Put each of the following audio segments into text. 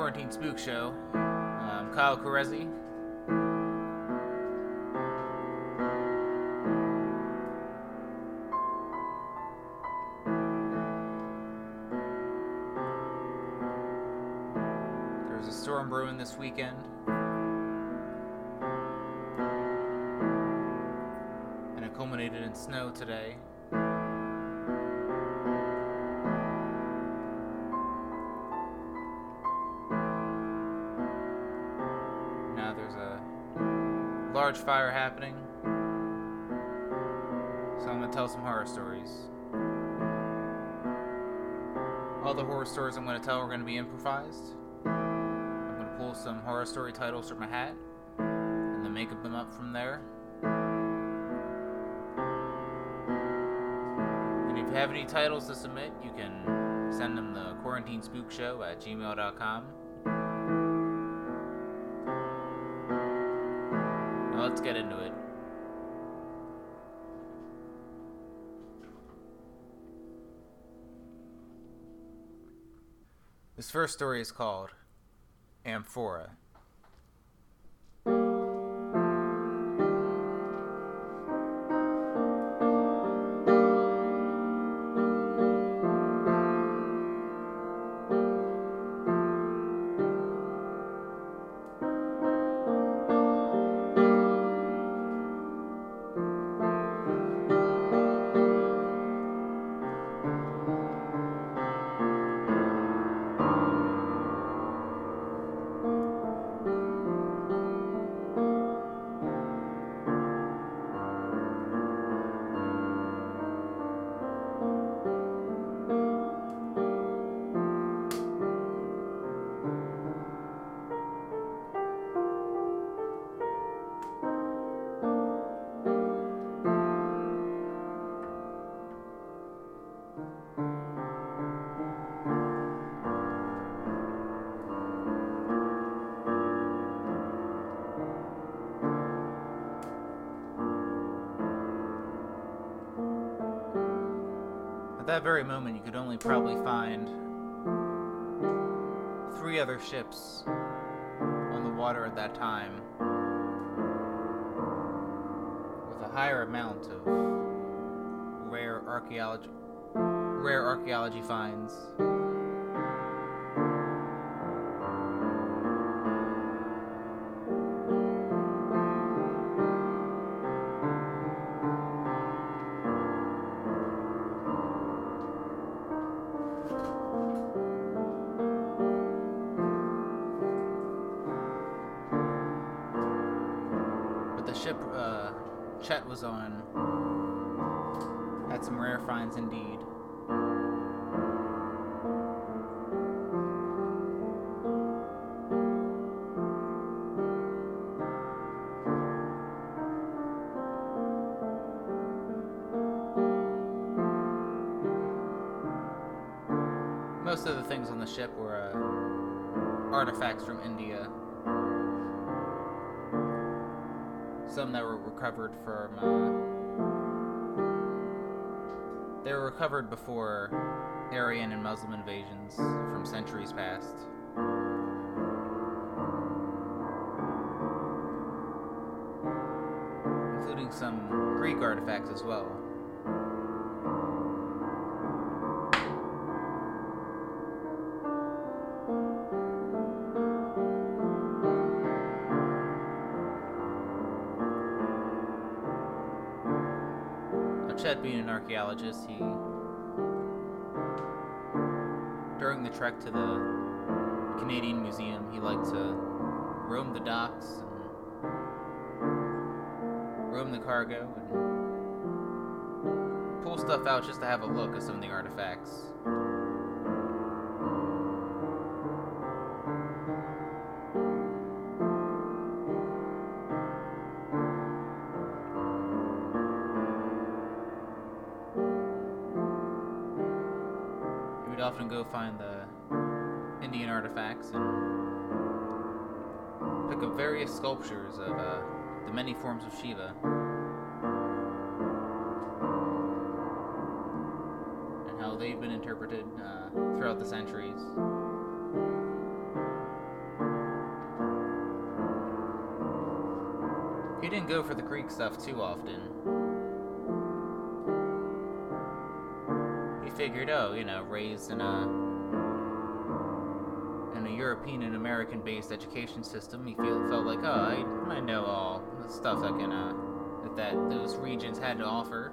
Quarantine Spook Show. I'm Kyle Carezzi. There's a storm brewing this weekend. And it culminated in snow today. Fire happening. So I'm gonna tell some horror stories. All the horror stories I'm gonna tell are gonna be improvised. I'm gonna pull some horror story titles from my hat and then make them up from there. And if you have any titles to submit, you can send them to quarantinespookshow at gmail.com. let's get into it. This first story is called Amphora. That very moment, you could only probably find three other ships on the water at that time with a higher amount of rare archaeology rare archaeology finds. Things on the ship were uh, artifacts from India. Some that were recovered from. Uh, they were recovered before Aryan and Muslim invasions from centuries past. Including some Greek artifacts as well. Archaeologist, he during the trek to the Canadian Museum, he liked to roam the docks and roam the cargo and pull stuff out just to have a look at some of the artifacts. various sculptures of uh, the many forms of Shiva. And how they've been interpreted uh, throughout the centuries. He didn't go for the Greek stuff too often. He figured, oh, you know, raised in a European and American based education system, he feel, felt like, oh, I, I know all the stuff that can uh, that, that those regions had to offer.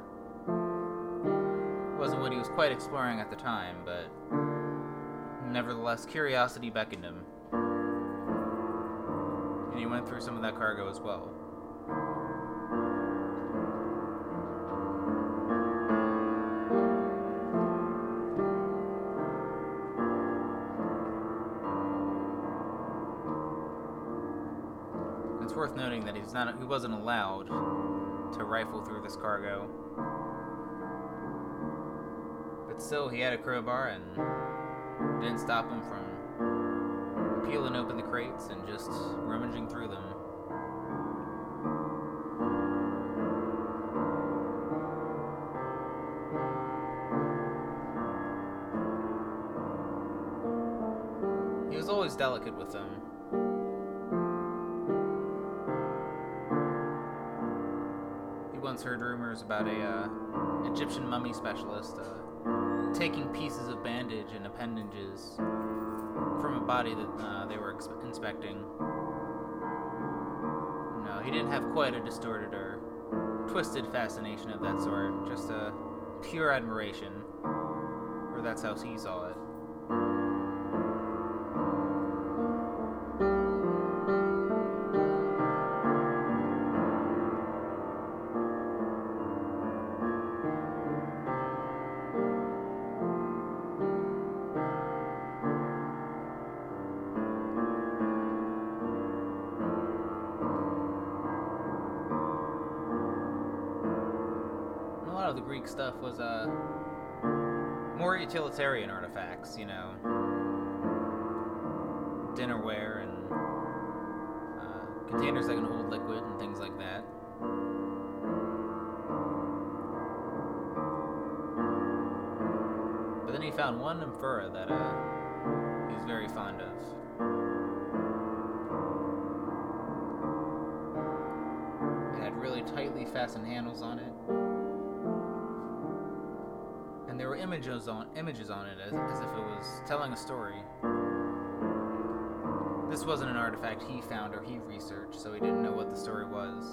Wasn't what he was quite exploring at the time, but nevertheless, curiosity beckoned him. And he went through some of that cargo as well. Worth noting that he's not he wasn't allowed to rifle through this cargo. But still he had a crowbar and didn't stop him from peeling open the crates and just rummaging through them. He was always delicate with them. Once heard rumors about a uh, Egyptian mummy specialist uh, taking pieces of bandage and appendages from a body that uh, they were inspecting. No, he didn't have quite a distorted or twisted fascination of that sort, just a pure admiration. Or that's how he saw it. Found one amphora that uh, he was very fond of. It had really tightly fastened handles on it and there were images on images on it as, as if it was telling a story. This wasn't an artifact he found or he researched, so he didn't know what the story was.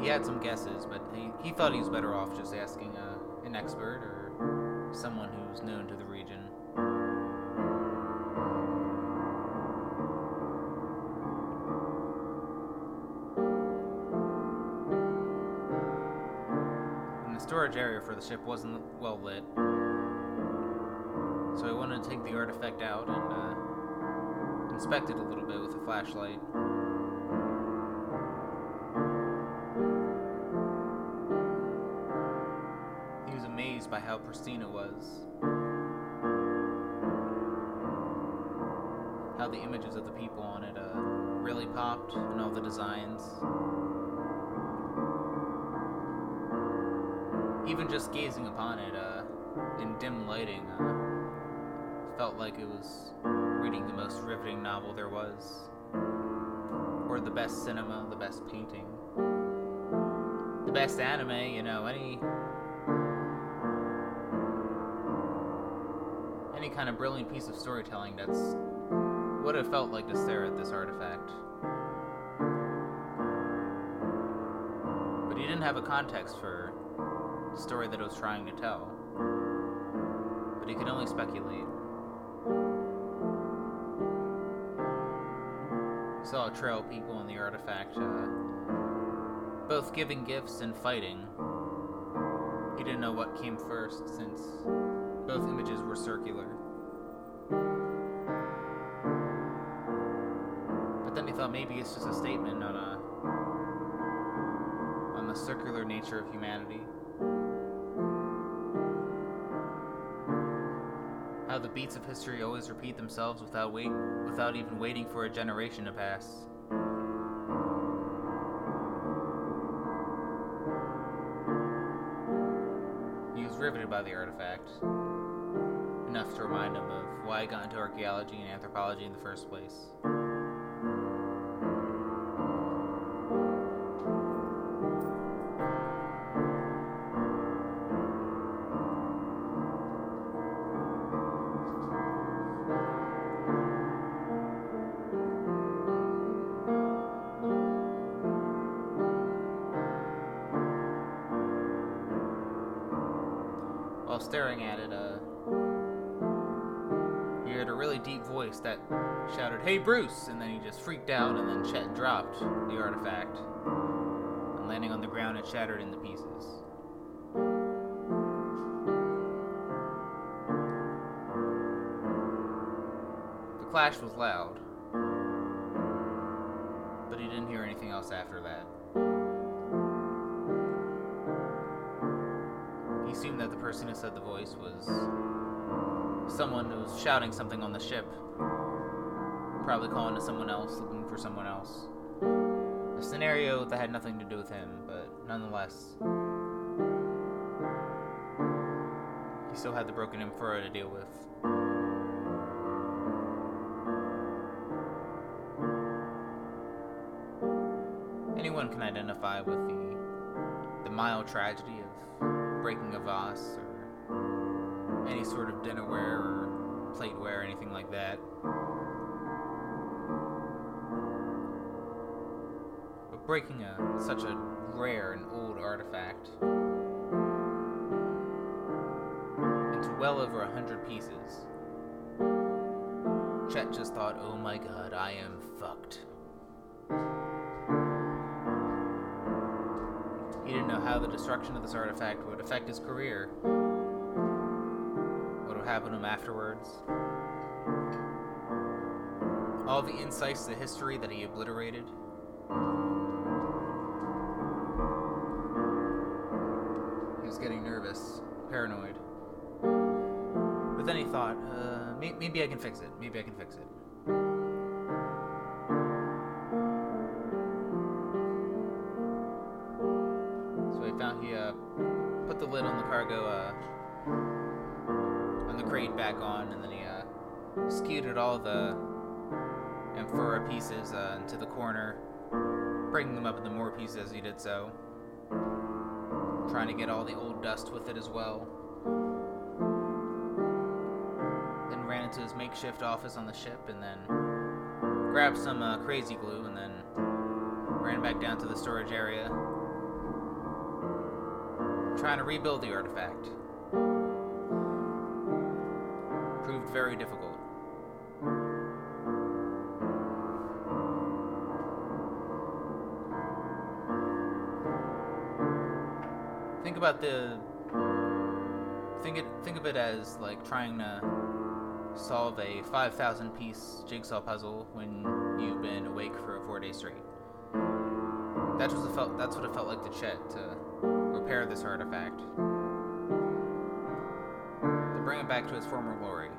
He had some guesses, but he, he thought he was better off just asking a, an expert or someone who's known to the region. And the storage area for the ship wasn't well lit. So I wanted to take the artifact out and uh, inspect it a little bit with a flashlight. How pristine it was. How the images of the people on it uh, really popped and all the designs. Even just gazing upon it uh, in dim lighting uh, felt like it was reading the most riveting novel there was. Or the best cinema, the best painting, the best anime, you know, any. Kind of brilliant piece of storytelling that's what it felt like to stare at this artifact. But he didn't have a context for the story that it was trying to tell. But he could only speculate. Saw a trail of people in the artifact, uh, both giving gifts and fighting. He didn't know what came first, since both images were circular. Maybe it's just a statement on a on the circular nature of humanity. How the beats of history always repeat themselves without wait without even waiting for a generation to pass. He was riveted by the artifact, enough to remind him of why he got into archaeology and anthropology in the first place. While staring at it, uh, he heard a really deep voice that shouted, Hey Bruce! And then he just freaked out, and then Chet dropped the artifact. And landing on the ground, it shattered into pieces. The clash was loud, but he didn't hear anything else after that. Person who said the voice was someone who was shouting something on the ship. Probably calling to someone else, looking for someone else. A scenario that had nothing to do with him, but nonetheless. He still had the broken Amphora to deal with. Anyone can identify with the the mild tragedy of breaking a vase or any sort of dinnerware or plateware, or anything like that. But breaking a such a rare and old artifact into well over a hundred pieces. Chet just thought, oh my god, I am fucked. How the destruction of this artifact would affect his career. What would happen to him afterwards. All the insights to history that he obliterated. He was getting nervous, paranoid. But then he thought, uh, maybe I can fix it. Maybe I can fix it. The amphora pieces uh, into the corner, breaking them up into more pieces as he did so, trying to get all the old dust with it as well. Then ran into his makeshift office on the ship, and then grabbed some uh, crazy glue, and then ran back down to the storage area, trying to rebuild the artifact. Proved very difficult. Think about the think it think of it as like trying to solve a 5000 piece jigsaw puzzle when you've been awake for a 4 day straight. That's what it felt that's what it felt like to Chet to repair this artifact. To bring it back to its former glory.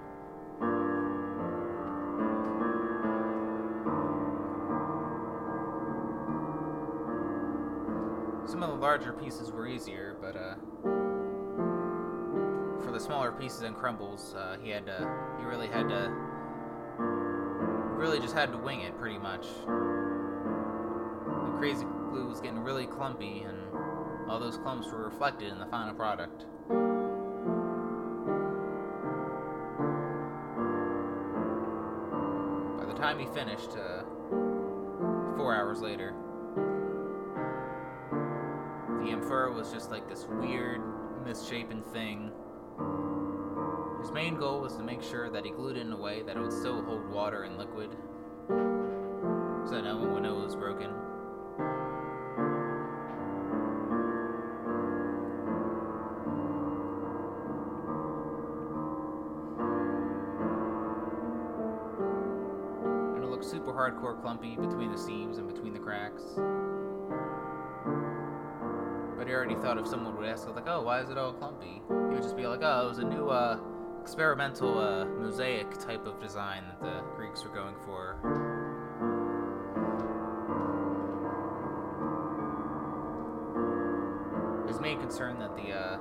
Larger pieces were easier, but uh, for the smaller pieces and crumbles, uh, he had to, he really had to, really just had to wing it pretty much. The crazy glue was getting really clumpy, and all those clumps were reflected in the final product. By the time he finished, uh, four hours later, the was just like this weird, misshapen thing. His main goal was to make sure that he glued it in a way that it would still hold water and liquid, so that no one would know it was broken. And it looked super hardcore clumpy between the seams and between the cracks. Already thought if someone would ask, like, oh, why is it all clumpy? He would just be like, oh, it was a new uh, experimental uh, mosaic type of design that the Greeks were going for. His main concern that the uh,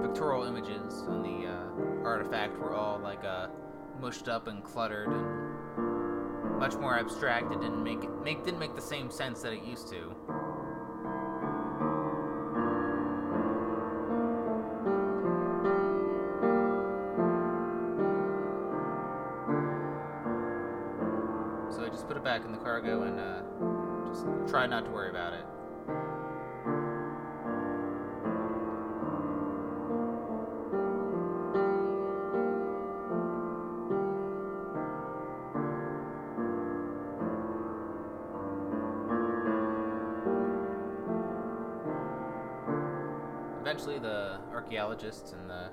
pictorial images on the uh, artifact were all like uh, mushed up and cluttered and much more abstract. It didn't make it make didn't make the same sense that it used to. try not to worry about it. Eventually, the archaeologists and the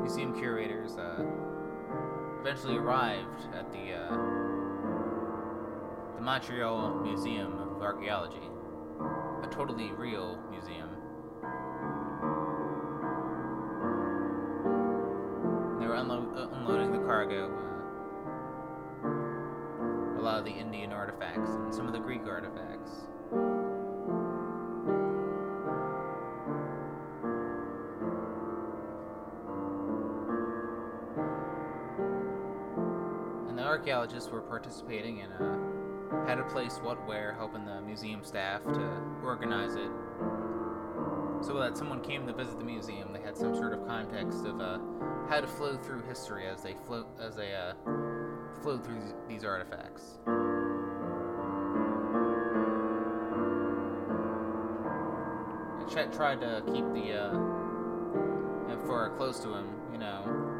museum curators uh, eventually arrived at the uh, the Montreal Museum of Archaeology, a totally real museum. They were unlo- uh, unloading the cargo. Uh, a lot of the Indian artifacts and some of the Greek artifacts. And the archaeologists were participating in uh, how to place what where, helping the museum staff to organize it. So that someone came to visit the museum, they had some sort of context of uh, how to flow through history as they float as they uh, flow through these, artifacts. Chet tried to keep the uh, close to him, you know.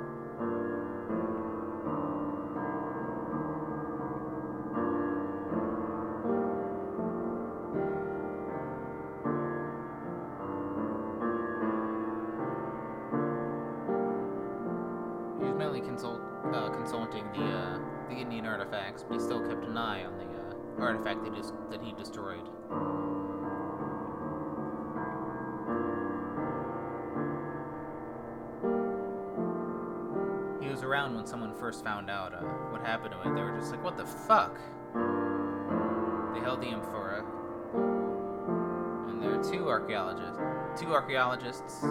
Two archaeologists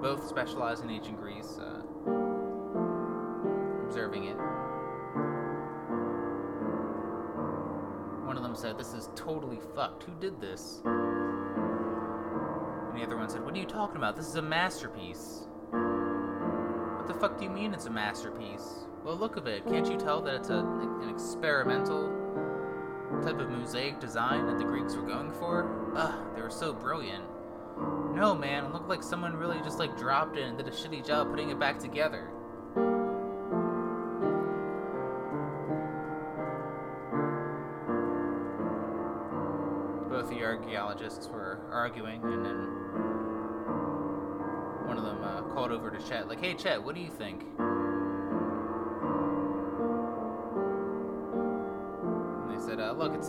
both specialize in ancient Greece, uh, observing it. One of them said, This is totally fucked. Who did this? And the other one said, What are you talking about? This is a masterpiece. What the fuck do you mean it's a masterpiece? Well, look of it. Can't you tell that it's a, an experimental type of mosaic design that the Greeks were going for? Ugh, they were so brilliant. No, man, it looked like someone really just like dropped it and did a shitty job putting it back together. Both the archaeologists were arguing, and then one of them uh, called over to Chet, like, "Hey, Chet, what do you think?"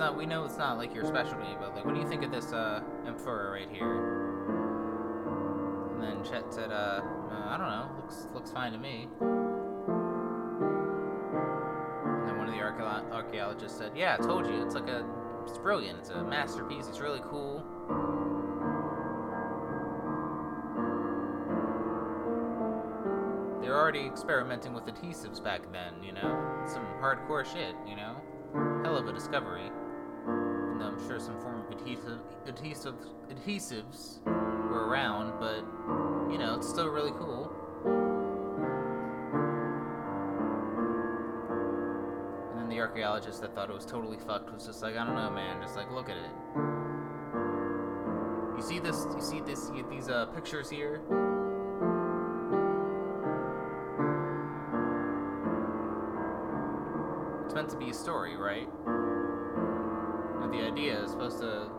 Not. We know it's not like your specialty, but like, what do you think of this uh, amphora right here?" And then Chet said, uh, uh, I don't know, looks looks fine to me. And then one of the archaeo- archaeologists said, Yeah, I told you, it's like a, it's brilliant, it's a masterpiece, it's really cool. They were already experimenting with adhesives back then, you know? Some hardcore shit, you know? Hell of a discovery. And I'm sure some form of adhesive, adhesive, adhesives were around, but you know, it's still really cool. And then the archaeologist that thought it was totally fucked was just like, I don't know, man. Just like, look at it. You see this? You see this? You, these uh, pictures here? It's meant to be a story, right? And the idea is supposed to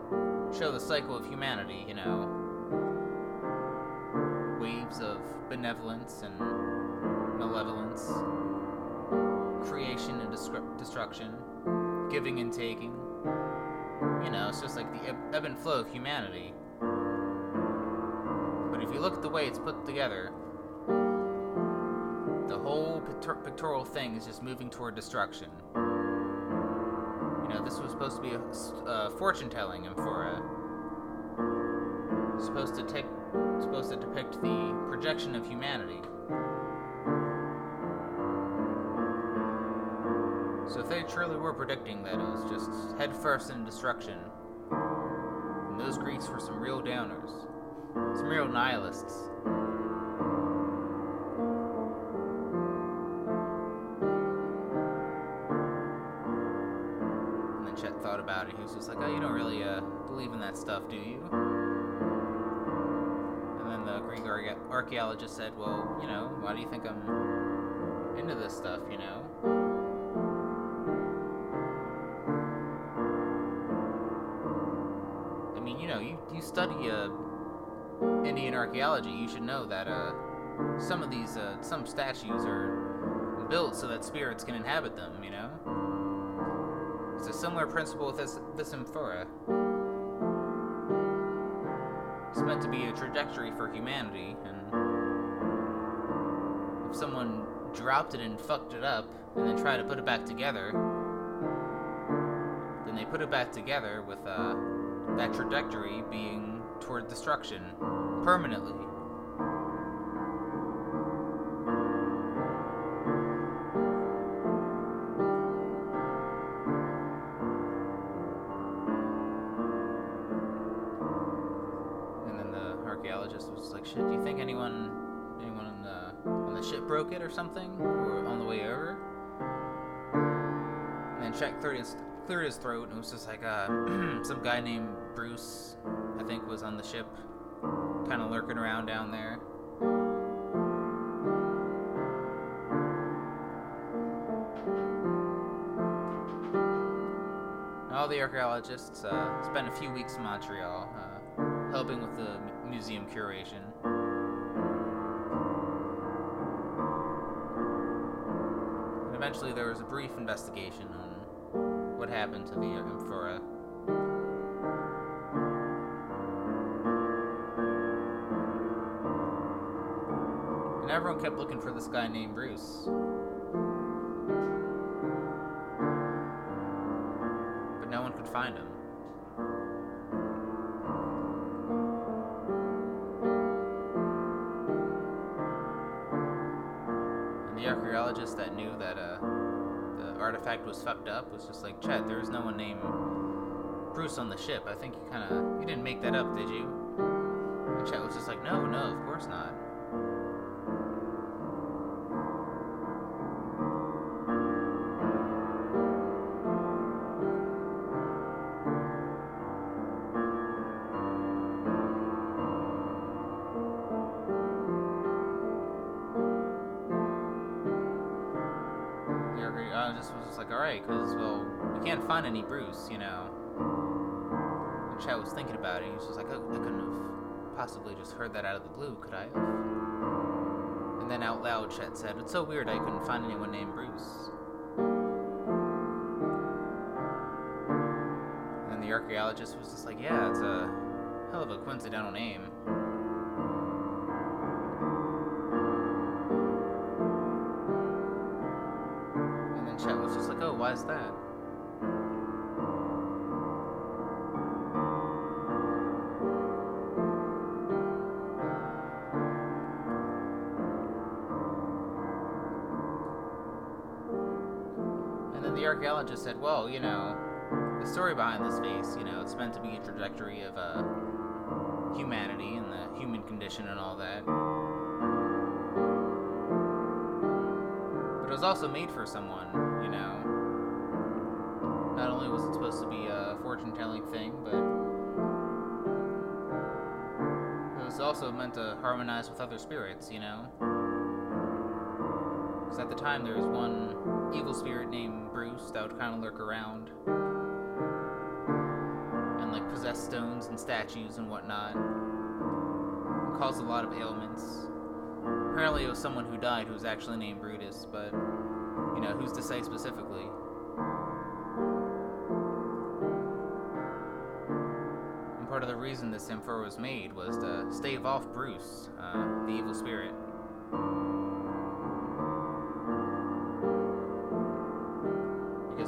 show the cycle of humanity, you know, waves of benevolence and malevolence, creation and destru- destruction, giving and taking. You know, it's just like the ebb, and flow of humanity. But if you look at the way it's put together, the whole pictor- pictorial thing is just moving toward destruction. You know, this was supposed to be a, uh, fortune telling amphora. Supposed to take supposed to depict the projection of humanity. So if they truly were predicting that it was just head first in destruction, then those Greeks were some real downers, some real nihilists. Was like, "Oh, you don't really uh, believe in that stuff, do you?" And then the Greek archae- archaeologist said, Well, you know, why do you think I'm into this stuff, you know? I mean, you know, you, you study uh, Indian archaeology, you should know that uh, some of these, uh, some statues are built so that spirits can inhabit them, you know? It's a similar principle with this, this amphora. It's meant to be a trajectory for humanity, and if someone dropped it and fucked it up, and then tried to put it back together, then they put it back together with uh, that trajectory being toward destruction permanently. Something, on the way over?" And then Chet cleared his cleared his throat, and it was just like, uh, some guy named Bruce, I think, was on the ship, kind of lurking around down there. All the archaeologists uh, spent a few weeks in Montreal, uh, helping with the mu- museum curation. Eventually, there was a brief investigation on what happened to the um, amphora. And everyone kept looking for this guy named Bruce. But no one could find him. Artifact was fucked up was just like, Chad, there was no one named Bruce on the ship. I think you kind of you didn't make that up, did you? And Chet was just like, No, no, of course not. Possibly just heard that out of the blue, could I have? And then out loud, Chet said, it's so weird I couldn't find anyone named Bruce. And the archaeologist was just like, yeah, it's a hell of a coincidental name. And then Chet was just like, oh, why is that? Archaeologist said, well, you know, the story behind this face, you know, it's meant to be a trajectory of uh, humanity and the human condition and all that. But it was also made for someone, you know. Not only was it supposed to be a fortune telling thing, but it was also meant to harmonize with other spirits, you know. At the time there was one evil spirit named Bruce that would kind of lurk around and like possess stones and statues and whatnot, and cause a lot of ailments. Apparently, it was someone who died who was actually named Brutus, but you know, who's to say specifically? And part of the reason this amphora was made was to stave off Bruce, uh, the evil spirit.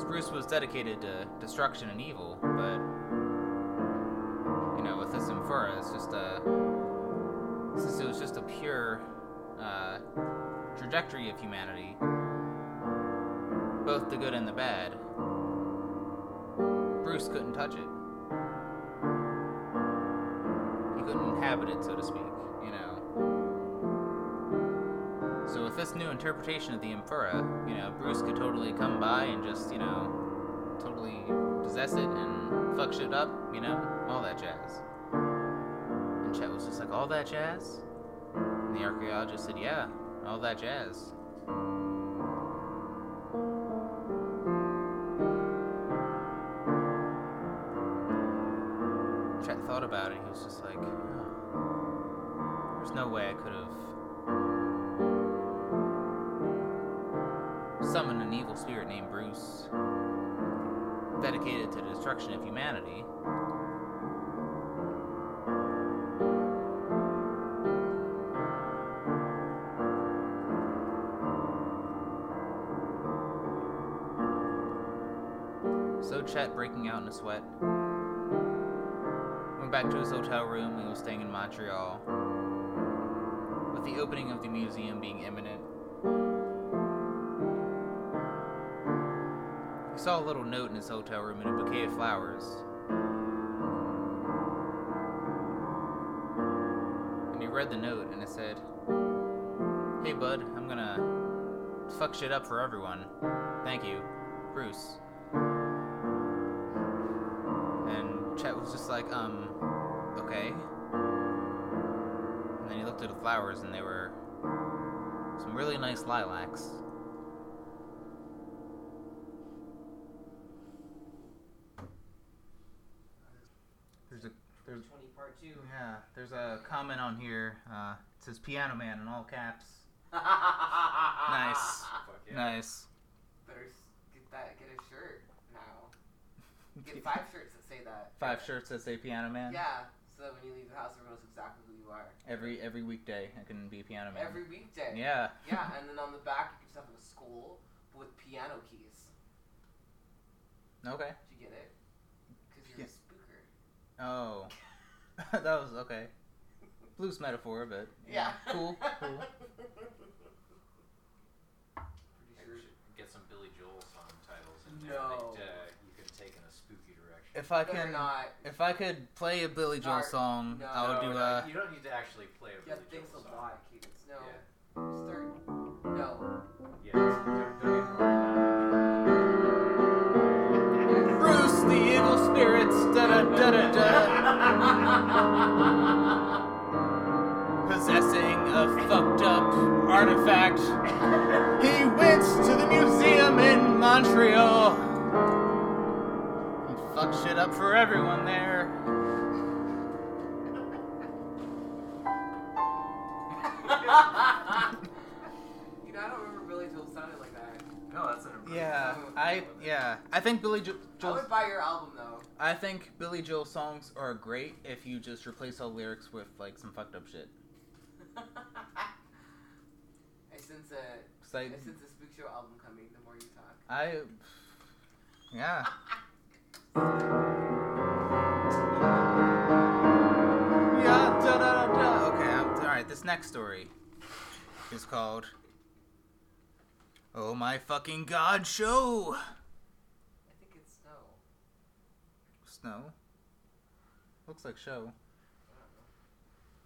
Because Bruce was dedicated to destruction and evil, but you know, with this amphora, it's just a since it was just a pure uh, trajectory of humanity, both the good and the bad. Bruce couldn't touch it. He couldn't inhabit it, so to speak, this new interpretation of the amphora, you know, Bruce could totally come by and just, you know, totally possess it and fuck shit up, you know, all that jazz. And Chet was just like, all that jazz? And the archaeologist said, yeah, all that jazz. Chet thought about it. He was just like, oh, "There's no way I could have destruction of humanity." So Chet, breaking out in a sweat, went back to his hotel room and was staying in Montreal. With the opening of the museum being imminent, saw a little note in his hotel room and a bouquet of flowers. And he read the note and it said, Hey bud, I'm gonna fuck shit up for everyone. Thank you, Bruce. And Chet was just like, um, okay. And then he looked at the flowers and they were some really nice lilacs. There's a there's 20 part 2. yeah, there's a comment on here. Uh, it says Piano Man in all caps. Nice. Fuck yeah. Nice. Better get that. Get a shirt now. Get five shirts that say that. Five shirts that say Piano Man. Yeah. So that when you leave the house, everyone knows exactly who you are. Every every weekday I can be Piano Man. Every weekday. yeah. Yeah, and then on the back you can just have a school with piano keys. Okay. Did you get it? Because you're a spooker. Oh. that was okay. Loose metaphor, but Yeah. Cool. Cool. Pretty sure. should get some Billy Joel song titles in No. there that uh, you can take in a spooky direction. If I Better can, not. if I could play a Billy Joel Dark. song, No. I would No, do no, uh you don't need to actually play a You Billy have things Joel a song. lot, Cadence. No. Yeah. Start. No. Yeah. Spirits. Da da da da da. Possessing a fucked up artifact, he went to the museum in Montreal. He fucked shit up for everyone there. you know, I don't remember Billy Joel sounding like that. No, that's an improvement. Yeah, I yeah, I think Billy jo- I Joel's would buy your album though. I think Billy Joel songs are great if you just replace all lyrics with like some fucked up shit. I sense a, I, I sense a Spook Show album coming. The more you talk. I, yeah. Yeah, da da da da. Okay, um, I'm, all right. This next story is called "Oh My Fucking God Show." I think it's snow. Snow. Looks like show.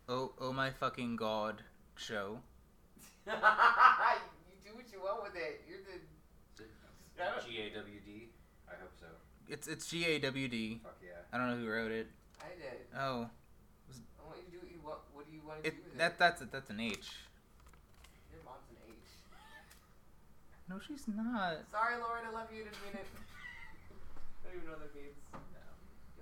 Oh, oh my fucking God show. know. you do what you want with it. You're the. G A W D. I hope so. It's it's G A W D. Fuck yeah. I don't know who wrote it. I did. Oh, I want you to do what you want. What do you want to it do with that it? that's a, that's an H. Your mom's an H. No, she's not. Sorry, Lauren. I love you. Didn't mean it. I don't even know what that means.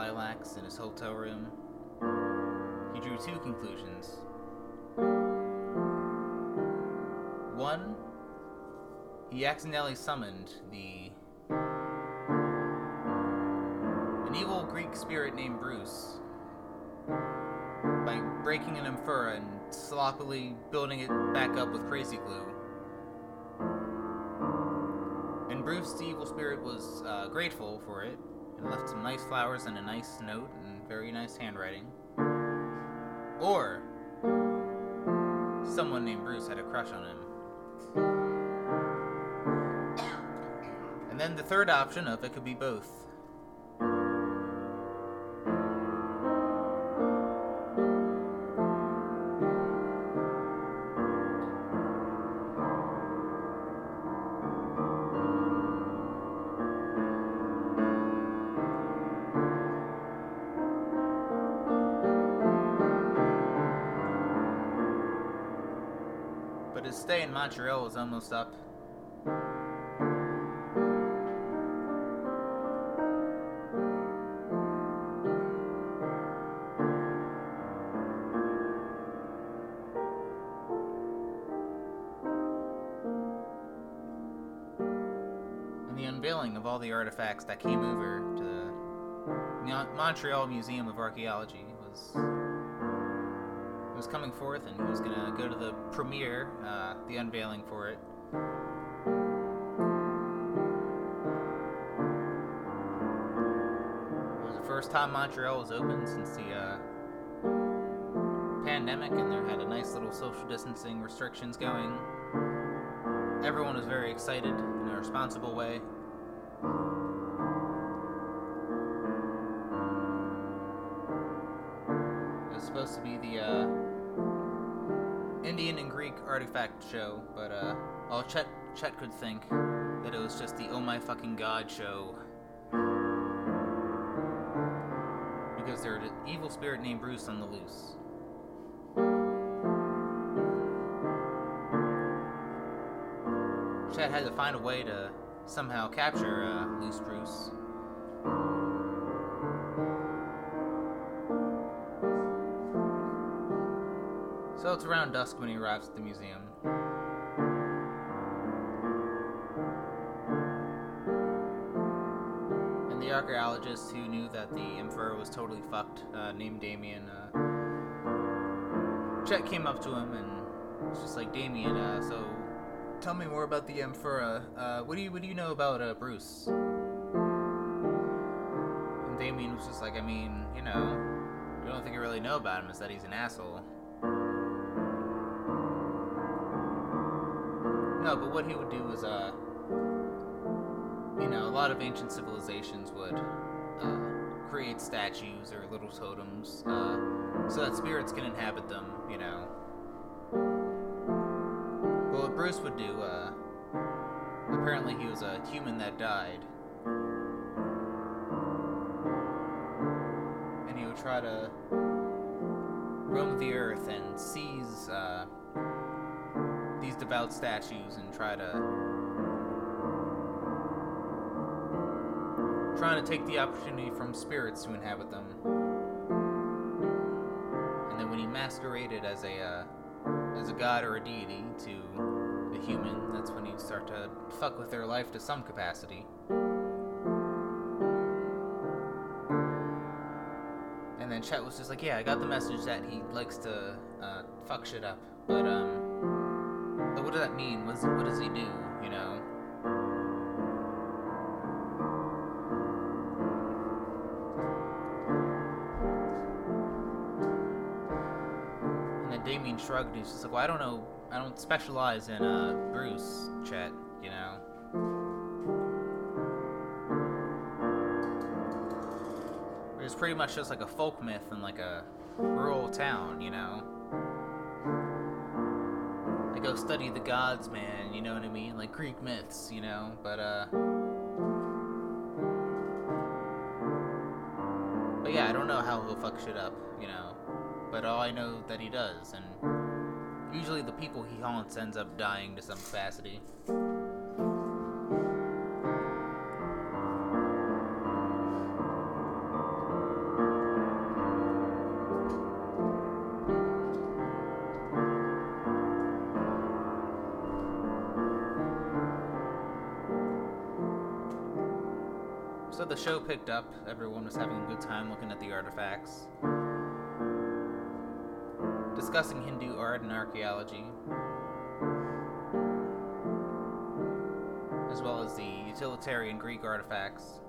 lilacs in his hotel room, he drew two conclusions. One, he accidentally summoned the an evil Greek spirit named Bruce by breaking an amphora and sloppily building it back up with crazy glue. And Bruce, the evil spirit, was uh, grateful for it and left some nice flowers and a nice note and very nice handwriting. Or someone named Bruce had a crush on him. And then the third option of it could be both. Montreal was almost up. And the unveiling of all the artifacts that came over to the Montreal Museum of Archaeology was was coming forth, and was gonna go to the premiere, uh, the unveiling for it. It was the first time Montreal was open since the uh, pandemic, and there had a nice little social distancing restrictions going. Everyone was very excited in a responsible way. Artifact show, but uh, all Chet Chet could think that it was just the Oh My Fucking God show. Because there's an evil spirit named Bruce on the loose. Chet had to find a way to somehow capture uh, Loose Bruce. So it's around dusk when he arrives at the museum. And the archaeologist who knew that the amphora was totally fucked, uh, named Damien, uh, Chet came up to him and was just like, Damien, uh, so tell me more about the amphora. Uh, what do you what do you know about uh, Bruce? And Damien was just like, I mean, you know, the only thing I really know about him is that he's an asshole. No, but what he would do is, uh, you know, a lot of ancient civilizations would uh, create statues or little totems uh, so that spirits can inhabit them, you know. Well, what Bruce would do, uh, apparently he was a human that died. And he would try to roam the earth and seize, uh, devout statues and try to trying to take the opportunity from spirits to inhabit them. And then when he masqueraded as a uh, as a god or a deity to a human, that's when he'd start to fuck with their life to some capacity. And then Chet was just like, "Yeah, I got the message that he likes to uh, fuck shit up, but um." What does that mean? What does, what does he do? You know? And then Damien shrugged. He's just like, "Well, I don't know. I don't specialize in uh, Bruce, Chet. You know." It's pretty much just like a folk myth in like a rural town, you know. I go study the gods, man, you know what I mean? Like Greek myths, you know? But, uh. But yeah, I don't know how he'll fuck shit up, you know? But all I know that he does, and usually the people he haunts ends up dying to some capacity. Show picked up. Everyone was having a good time looking at the artifacts, discussing Hindu art and archaeology, as well as the utilitarian Greek artifacts.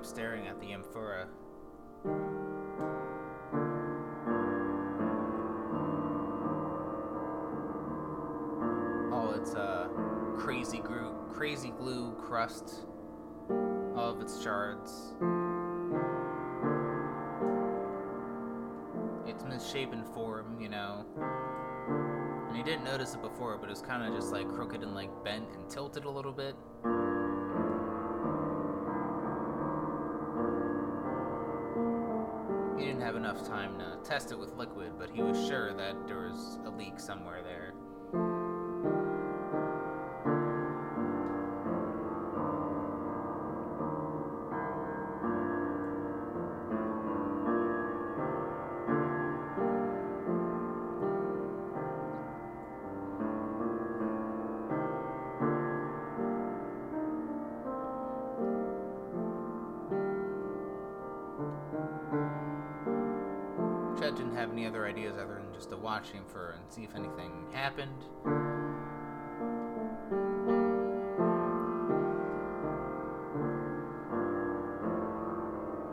Kept staring at the amphora. All its uh, crazy glue, crazy glue crust, all of its shards. Its misshapen form, you know. And he didn't notice it before, but it was kind of just like crooked and like bent and tilted a little bit. Time to test it with liquid, but he was sure that there was a leak somewhere there. See if anything happened.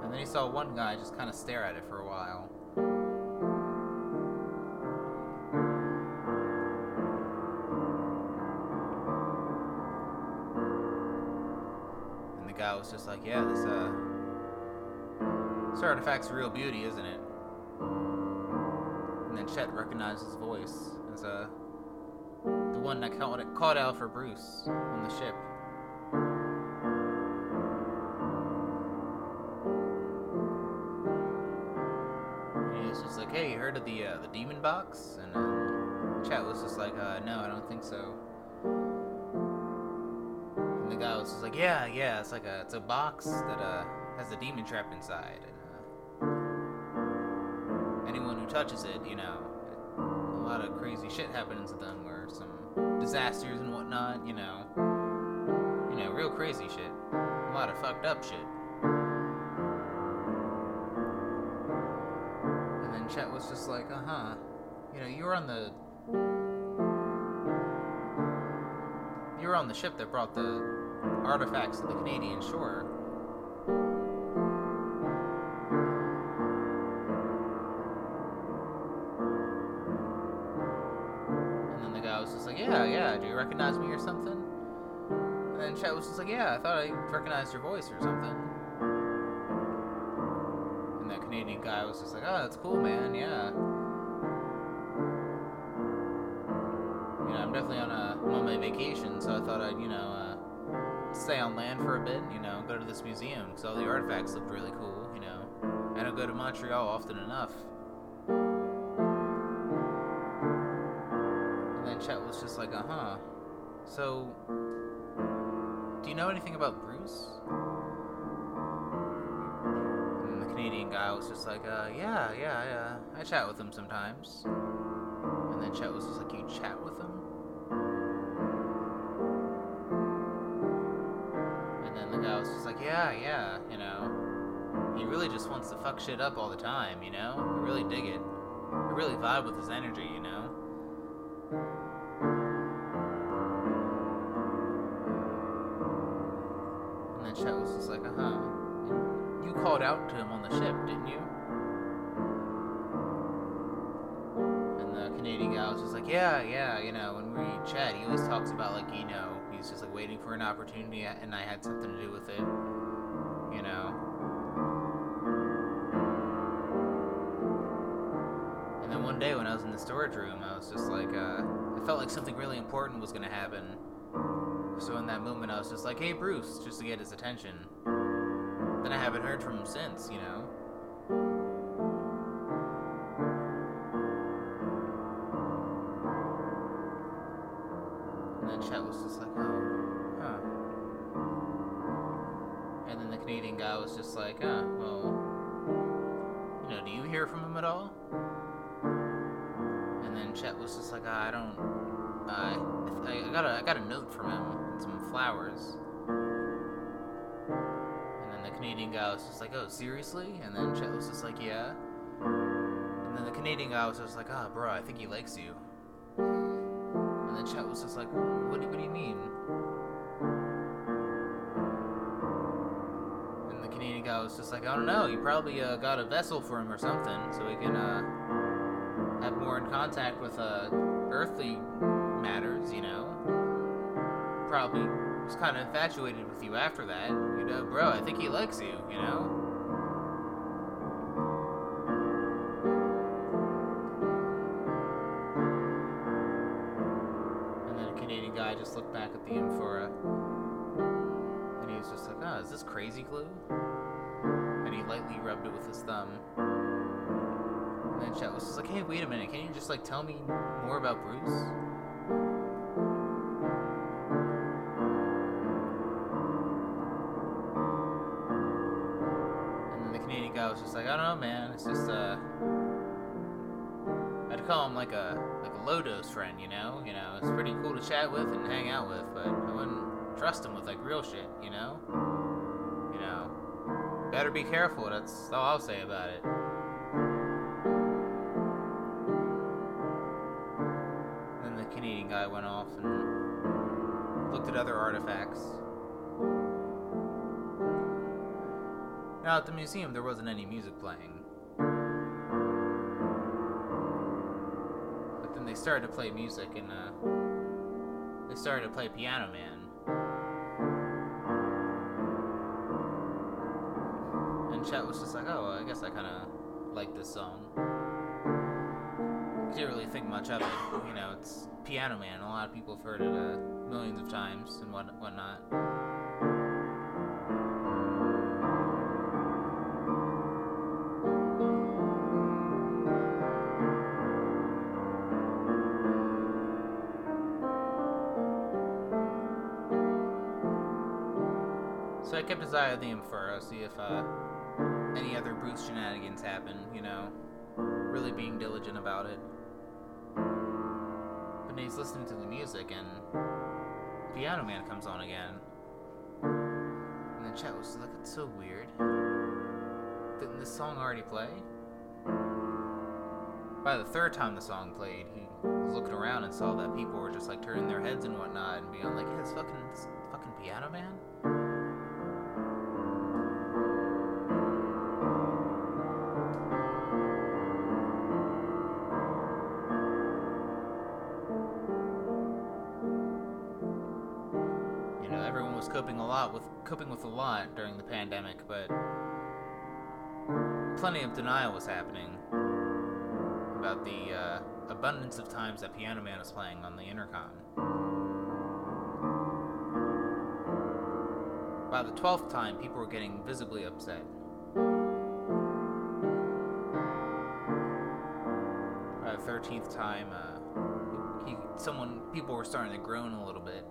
And then he saw one guy just kind of stare at it for a while. And the guy was just like, "Yeah, this uh, this artifact's real beauty, isn't it?" Then recognized his voice as uh, the one that called, it, called out for Bruce on the ship. Was just like, "Hey, you heard of the uh, the demon box?" And uh, Chet was just like, uh, "No, I don't think so." And the guy was just like, "Yeah, yeah, it's like a it's a box that uh, has a demon trap inside." And, touches it, you know, a lot of crazy shit happens to them, where some disasters and whatnot, you know, you know, real crazy shit, a lot of fucked up shit. And then Chet was just like, uh huh, you know, you were on the, you were on the ship that brought the artifacts to the Canadian shore. Recognize me or something? And Chet was just like, Yeah, I thought I recognized your voice or something. And that Canadian guy was just like, Oh, that's cool, man, yeah. You know, I'm definitely on a on my vacation, so I thought I'd, you know, uh, stay on land for a bit, you know, go to this museum, because all the artifacts looked really cool, you know. and I don't go to Montreal often enough. Was just like, uh huh. So, do you know anything about Bruce? And the Canadian guy was just like, uh, yeah, yeah, yeah. I chat with him sometimes. And then Chet was just like, you chat with him? And then the guy was just like, yeah, yeah, you know. He really just wants to fuck shit up all the time, you know? I really dig it. I really vibe with his energy, you know? Chet was just like, uh huh. You called out to him on the ship, didn't you? And the Canadian guy was just like, yeah, yeah, you know, when we chat, he always talks about, like, you know, he's just like waiting for an opportunity and I had something to do with it, you know? And then one day when I was in the storage room, I was just like, uh, I felt like something really important was gonna happen. So in that moment, I was just like, hey, Bruce, just to get his attention. Then I haven't heard from him since, you know? And then Chet was just like, oh, huh. And then the Canadian guy was just like, huh, well, you know, do you hear from him at all? And then Chet was just like, ah, I don't, I, I, I got a, I got a note from him and some flowers. And then the Canadian guy was just like, oh, seriously? And then Chet was just like, yeah. And then the Canadian guy was just like, ah, bro, I think he likes you. And then Chet was just like, what do, what do you mean? And the Canadian guy was just like, I don't know, you probably uh, got a vessel for him or something, so he can uh, have more in contact with uh, earthly matters, you know. Probably was kind of infatuated with you after that, you know, bro. I think he likes you, you know. And then a Canadian guy just looked back at the amphora, and he was just like, "Oh, is this crazy glue?" And he lightly rubbed it with his thumb. And then Chet was just like, "Hey, wait a minute. Can you just like tell me more about Bruce?" "I don't know, man. It's just uh." I'd call him like a like a low dose friend, you know. You know, it's pretty cool to chat with and hang out with, but I wouldn't trust him with like real shit, you know. You know, better be careful. That's all I'll say about it. Then the Canadian guy went off and looked at other artifacts. Now at the museum, there wasn't any music playing. But then they started to play music, and uh, they started to play Piano Man. And Chet was just like, "Oh, well, I guess I kind of like this song." Didn't really think much of it, you know. It's Piano Man. A lot of people have heard it uh, millions of times and what whatnot. Eye the Amphora, see if uh, any other Bruce shenanigans happen, you know, really being diligent about it. But he's listening to the music and Piano Man comes on again. And the chat was it's so weird. Didn't this song already play? By the third time the song played, he was looking around and saw that people were just like turning their heads and whatnot and being like, hey, it's fucking, it's fucking Piano Man? Lot with coping with a lot during the pandemic but plenty of denial was happening about the uh, abundance of times that piano man was playing on the intercom. By the 12th time people were getting visibly upset. By the 13th time uh, he, someone people were starting to groan a little bit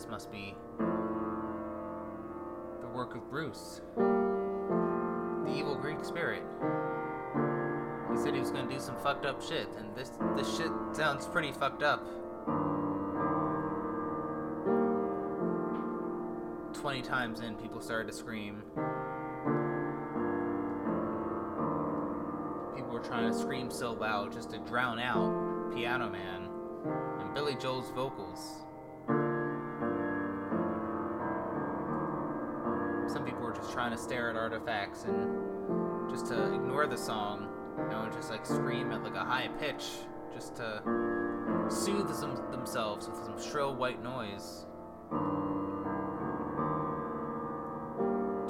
this must be the work of Bruce, the evil Greek spirit. He said he was gonna do some fucked up shit, and this this shit sounds pretty fucked up. Twenty times in, people started to scream. People were trying to scream so loud just to drown out Piano Man and Billy Joel's vocals. Trying to stare at artifacts and just to ignore the song, you know, and just like scream at like a high pitch, just to soothe them- themselves with some shrill white noise.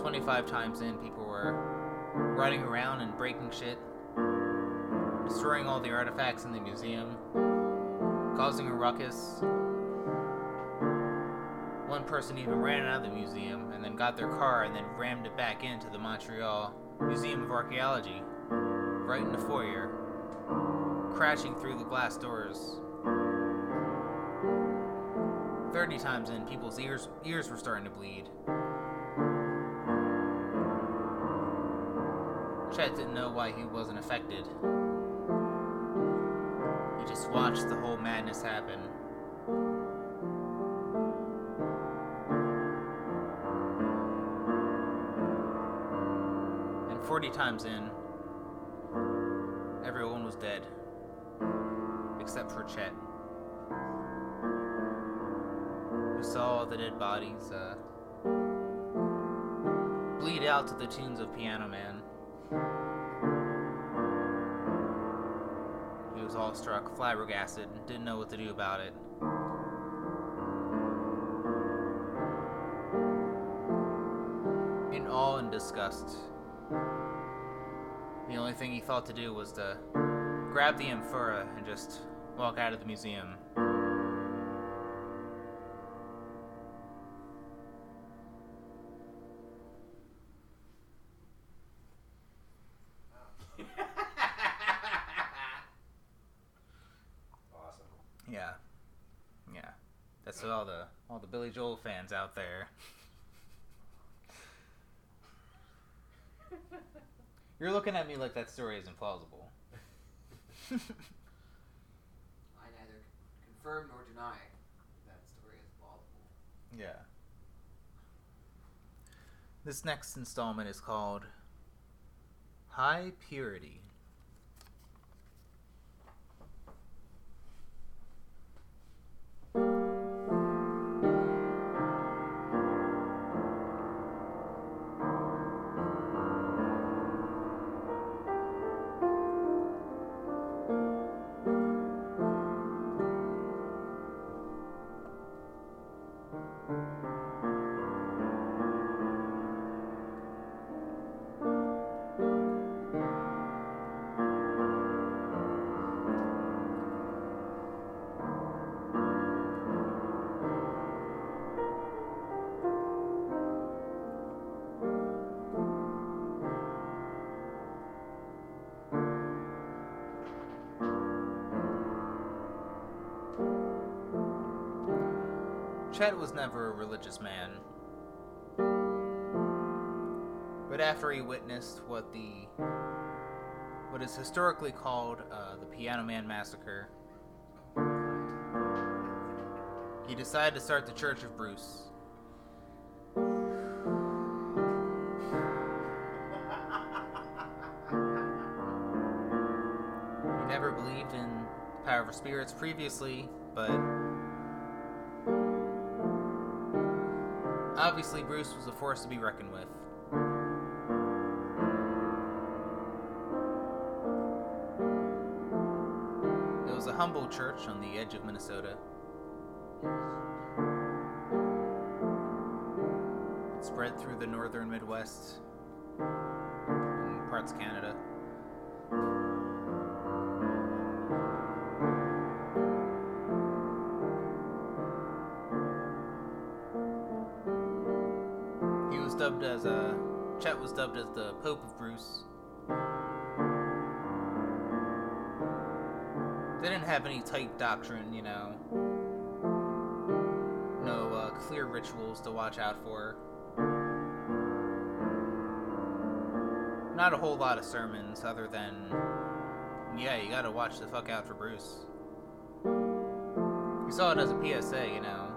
25 times in, people were running around and breaking shit, destroying all the artifacts in the museum, causing a ruckus. One person even ran out of the museum and then got their car and then rammed it back into the Montreal Museum of Archaeology, right in the foyer, crashing through the glass doors. 30 times in, people's ears ears were starting to bleed. Chet didn't know why he wasn't affected. He just watched the whole madness happen. 40 times in, everyone was dead. Except for Chet. who saw the dead bodies uh, bleed out to the tunes of Piano Man. He was awestruck, flabbergasted, and didn't know what to do about it. In awe and disgust, the only thing he thought to do was to grab the amphora and just walk out of the museum. You're looking at me like that story isn't plausible. I neither confirm nor deny that story is plausible. Yeah. This next installment is called High Purity. Chet was never a religious man. But after he witnessed what the what is historically called uh, the Piano Man Massacre, he decided to start the Church of Bruce. He never believed in the power of spirits previously, but obviously Bruce was a force to be reckoned with. It was a humble church on the edge of Minnesota. It spread through the northern Midwest and parts of Canada. Dubbed as the Pope of Bruce. They didn't have any tight doctrine, you know. No uh, clear rituals to watch out for. Not a whole lot of sermons, other than, yeah, you gotta watch the fuck out for Bruce. You saw it as a PSA, you know.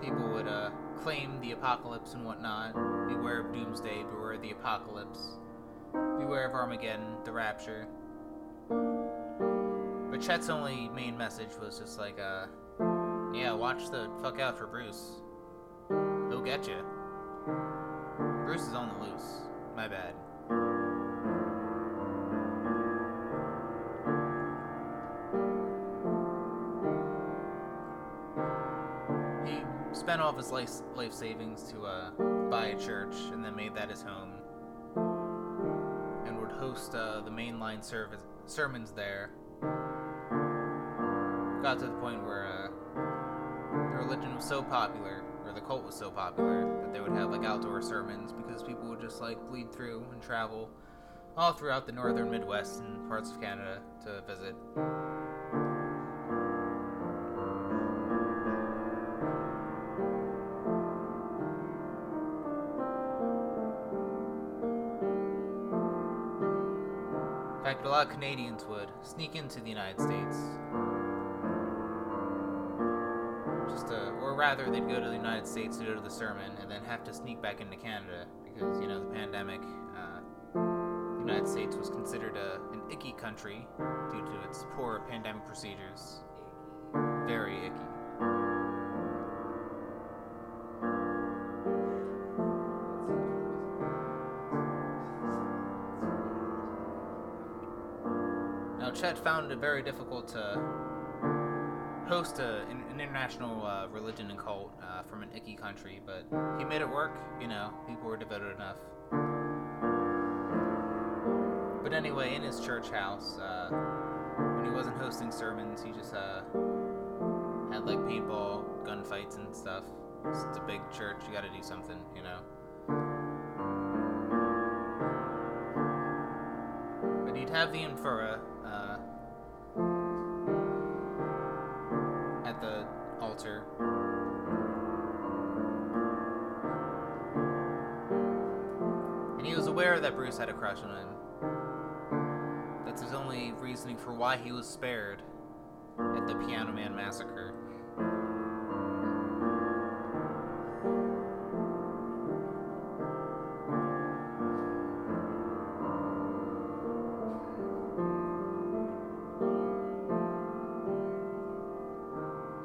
People would uh, claim the apocalypse and whatnot. Beware of doomsday, beware of the apocalypse. Beware of Armageddon, the rapture. But Chet's only main message was just like, uh, yeah, watch the fuck out for Bruce. He'll get you. Bruce is on the loose. My bad. He spent all of his life, life savings to uh, buy a church and then made that his home. And would host uh, the mainline service, sermons there. Got to the point where uh, the religion was so popular, or the cult was so popular, that they would have like outdoor sermons because people would just like bleed through and travel all throughout the northern Midwest and parts of Canada to visit. Canadians would sneak into the United States. Just to, or rather, they'd go to the United States to go to the sermon and then have to sneak back into Canada because, you know, the pandemic. Uh, the United States was considered a, an icky country due to its poor pandemic procedures. Very icky. Chet found it very difficult to host a, an, an international uh, religion and cult uh, from an icky country, but he made it work. You know, people were devoted enough. But anyway, in his church house, uh, when he wasn't hosting sermons, he just uh, had like paintball, gunfights, and stuff. It's a big church, you gotta do something, you know? But he'd have the amphora that Bruce had a crush on him. That's his only reasoning for why he was spared at the Piano Man massacre.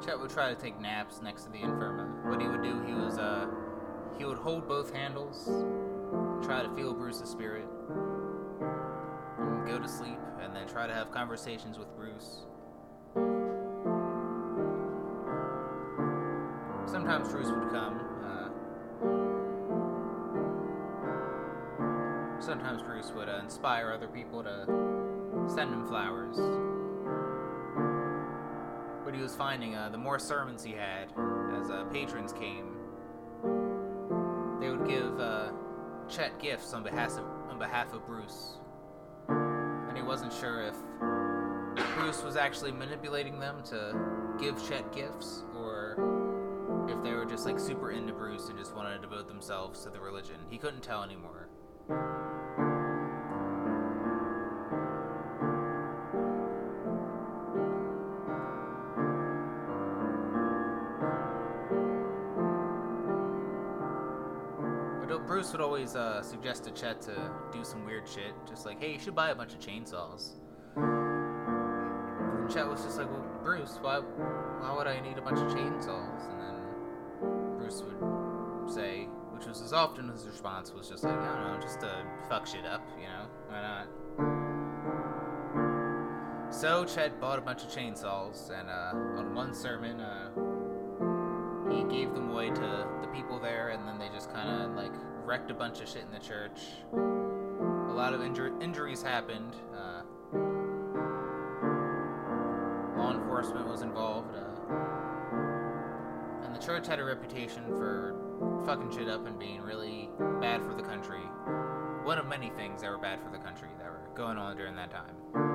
Chet would try to take naps next to the amphora. What he would do, he was uh, he would hold both handles, try to feel Bruce's spirit, go to sleep, and then try to have conversations with Bruce. Sometimes Bruce would come. Uh, sometimes Bruce would uh, inspire other people to send him flowers. But he was finding uh, the more sermons he had, as uh, patrons came, Chet gifts on behalf of on behalf of Bruce, and he wasn't sure if Bruce was actually manipulating them to give Chet gifts, or if they were just like super into Bruce and just wanted to devote themselves to the religion. He couldn't tell anymore. Bruce would always uh, suggest to Chet to do some weird shit, just like, "Hey, you should buy a bunch of chainsaws." And Chet was just like, "Well, Bruce, why, why would I need a bunch of chainsaws?" And then Bruce would say, which was as often his response was just like, "I don't know, just to fuck shit up, you know? Why not?" So Chet bought a bunch of chainsaws, and uh, on one sermon, uh, he gave them away to the people there, and then they just kind of like wrecked a bunch of shit in the church. A lot of injur- injuries happened. Uh, law enforcement was involved, uh, and the church had a reputation for fucking shit up and being really bad for the country. One of many things that were bad for the country that were going on during that time.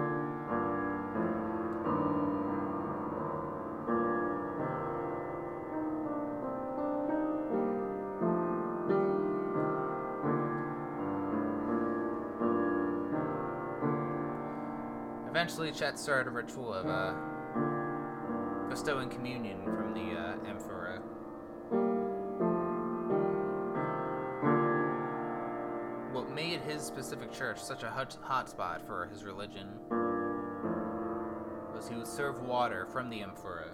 Eventually, Chet started a ritual of uh, bestowing communion from the uh, amphora. What made his specific church such a hot hotspot for his religion was he would serve water from the amphora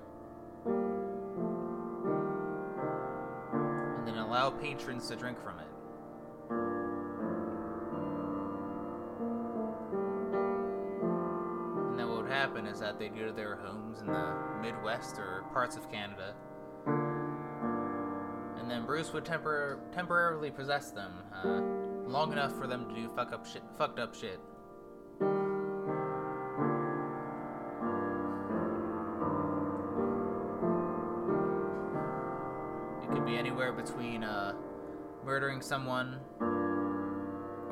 and then allow patrons to drink from it. Happen is that they'd go to their homes in the Midwest or parts of Canada. And then Bruce would tempor- temporarily possess them, uh, long enough for them to do fuck up shit, fucked up shit. It could be anywhere between uh, murdering someone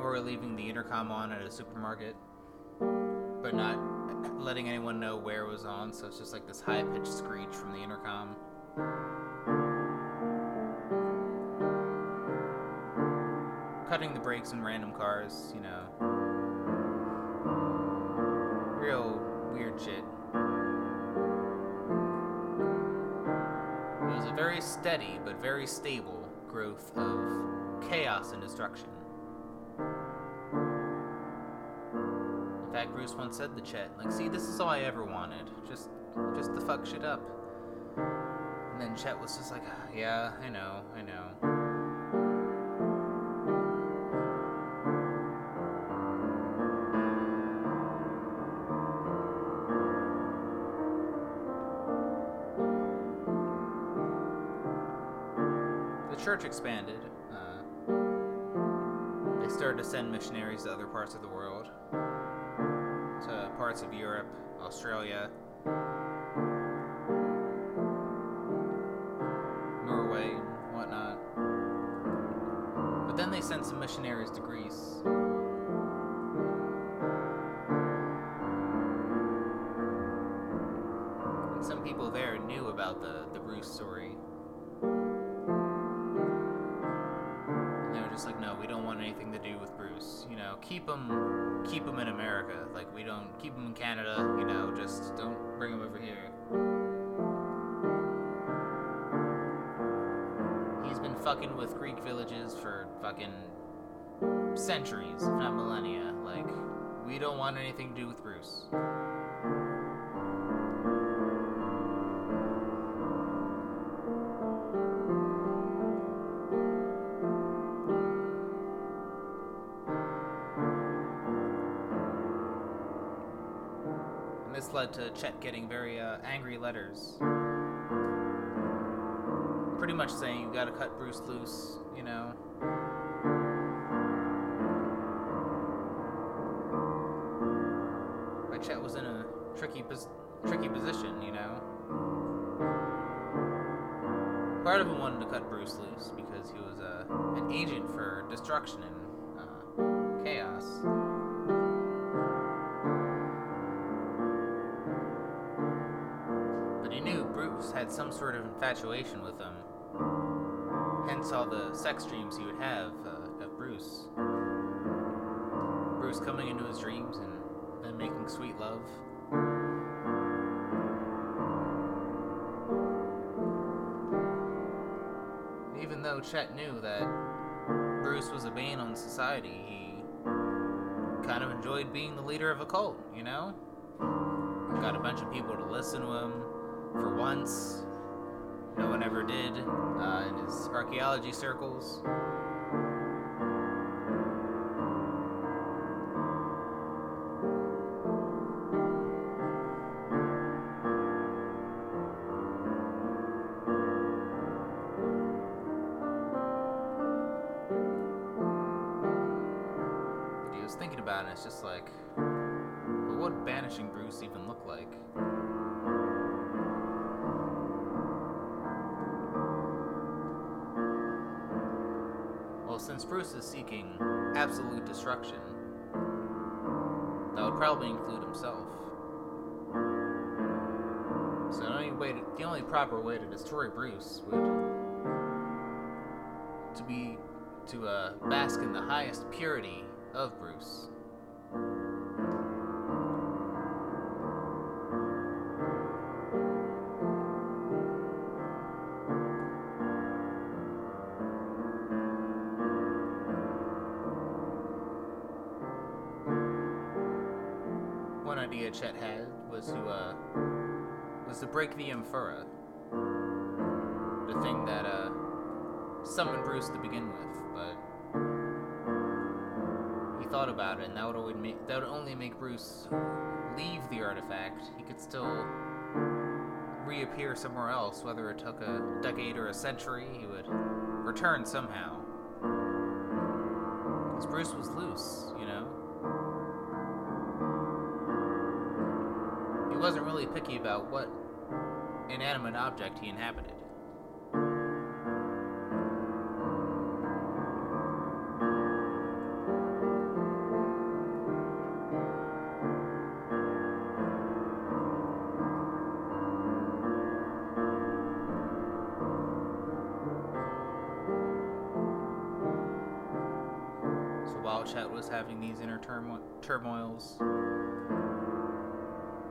or leaving the intercom on at a supermarket, but not letting anyone know where it was on, so it's just like this high pitched screech from the intercom. Cutting the brakes in random cars, you know. Real weird shit. It was a very steady but very stable growth of chaos and destruction. Bruce once said to Chet, like, see, this is all I ever wanted. Just just to fuck shit up. And then Chet was just like, ah, yeah, I know, I know. The church expanded. Uh, they started to send missionaries to other parts of the world parts of Europe, Australia, Norway, and whatnot. But then they sent some missionaries to Greece. And some people there knew about the, the Bruce story. And they were just like, no, we don't want anything to do with Bruce. You know, keep him, keep them in America. Like, we don't keep them in Canada. You know, just don't bring them over here. He's been fucking with Greek villages for fucking centuries, if not millennia. Like, we don't want anything to do with Bruce. To Chet getting very uh, angry letters. Pretty much saying you gotta cut Bruce loose, you know. But Chet was in a tricky, pos- tricky position, you know. Part of him wanted to cut Bruce loose because he was uh, an agent for destruction and uh, chaos. Some sort of infatuation with him. Hence all the sex dreams he would have uh, of Bruce. Bruce coming into his dreams and then making sweet love. Even though Chet knew that Bruce was a bane on society, he kind of enjoyed being the leader of a cult, you know? Got a bunch of people to listen to him for once. No one ever did uh, in his archaeology circles. He was thinking about it, it's just like, but what banishing Bruce even look like? Bruce is seeking absolute destruction, that would probably include himself. So the only way to, the only proper way to destroy Bruce would to be to uh, bask in the highest purity of Bruce. Break the Amphora, the thing that uh, summoned Bruce to begin with, but he thought about it, and that would that would only make Bruce leave the artifact. He could still reappear somewhere else, whether it took a decade or a century. He would return somehow. Because Bruce was loose, you know. He wasn't really picky about what inanimate object he inhabited. So while Chet was having these inner turmo- turmoils,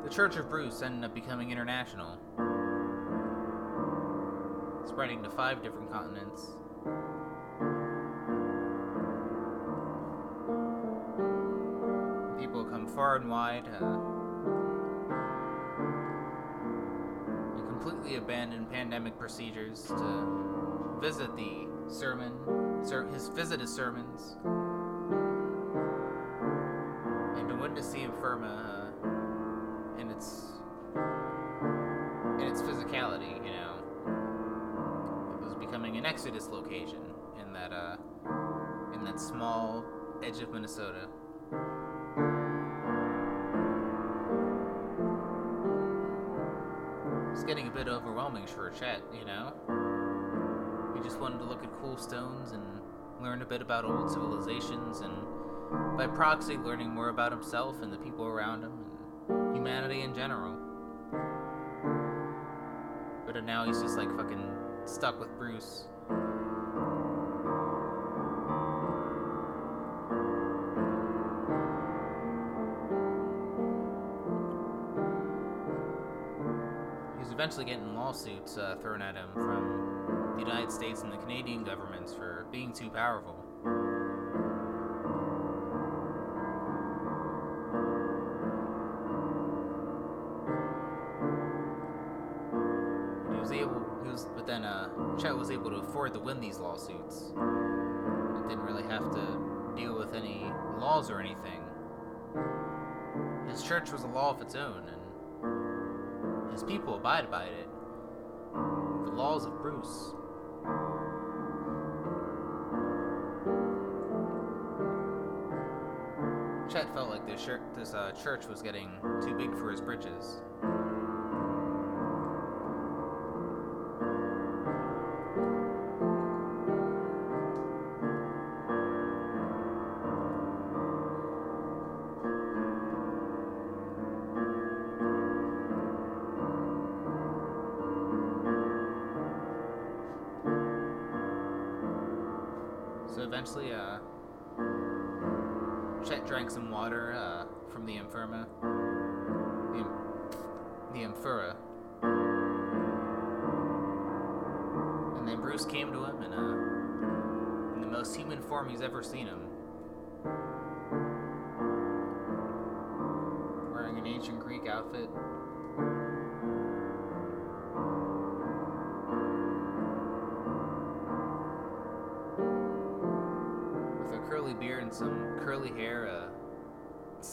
the Church of Bruce ended up becoming international, spreading to five different continents. People come far and wide. Uh, they completely abandon pandemic procedures to visit the sermon, ser- his visit his sermons, and to witness the Infirma of Minnesota. It's getting a bit overwhelming for Chet, you know? He just wanted to look at cool stones and learn a bit about old civilizations and by proxy learning more about himself and the people around him and humanity in general. But now he's just like fucking stuck with Bruce. Eventually getting lawsuits uh, thrown at him from the United States and the Canadian governments for being too powerful. But he was able, he was, but then uh, Chet was able to afford to win these lawsuits. And didn't really have to deal with any laws or anything. His church was a law of its own, and his people abide by it. The laws of Bruce. Chet felt like this, this uh, church was getting too big for his britches.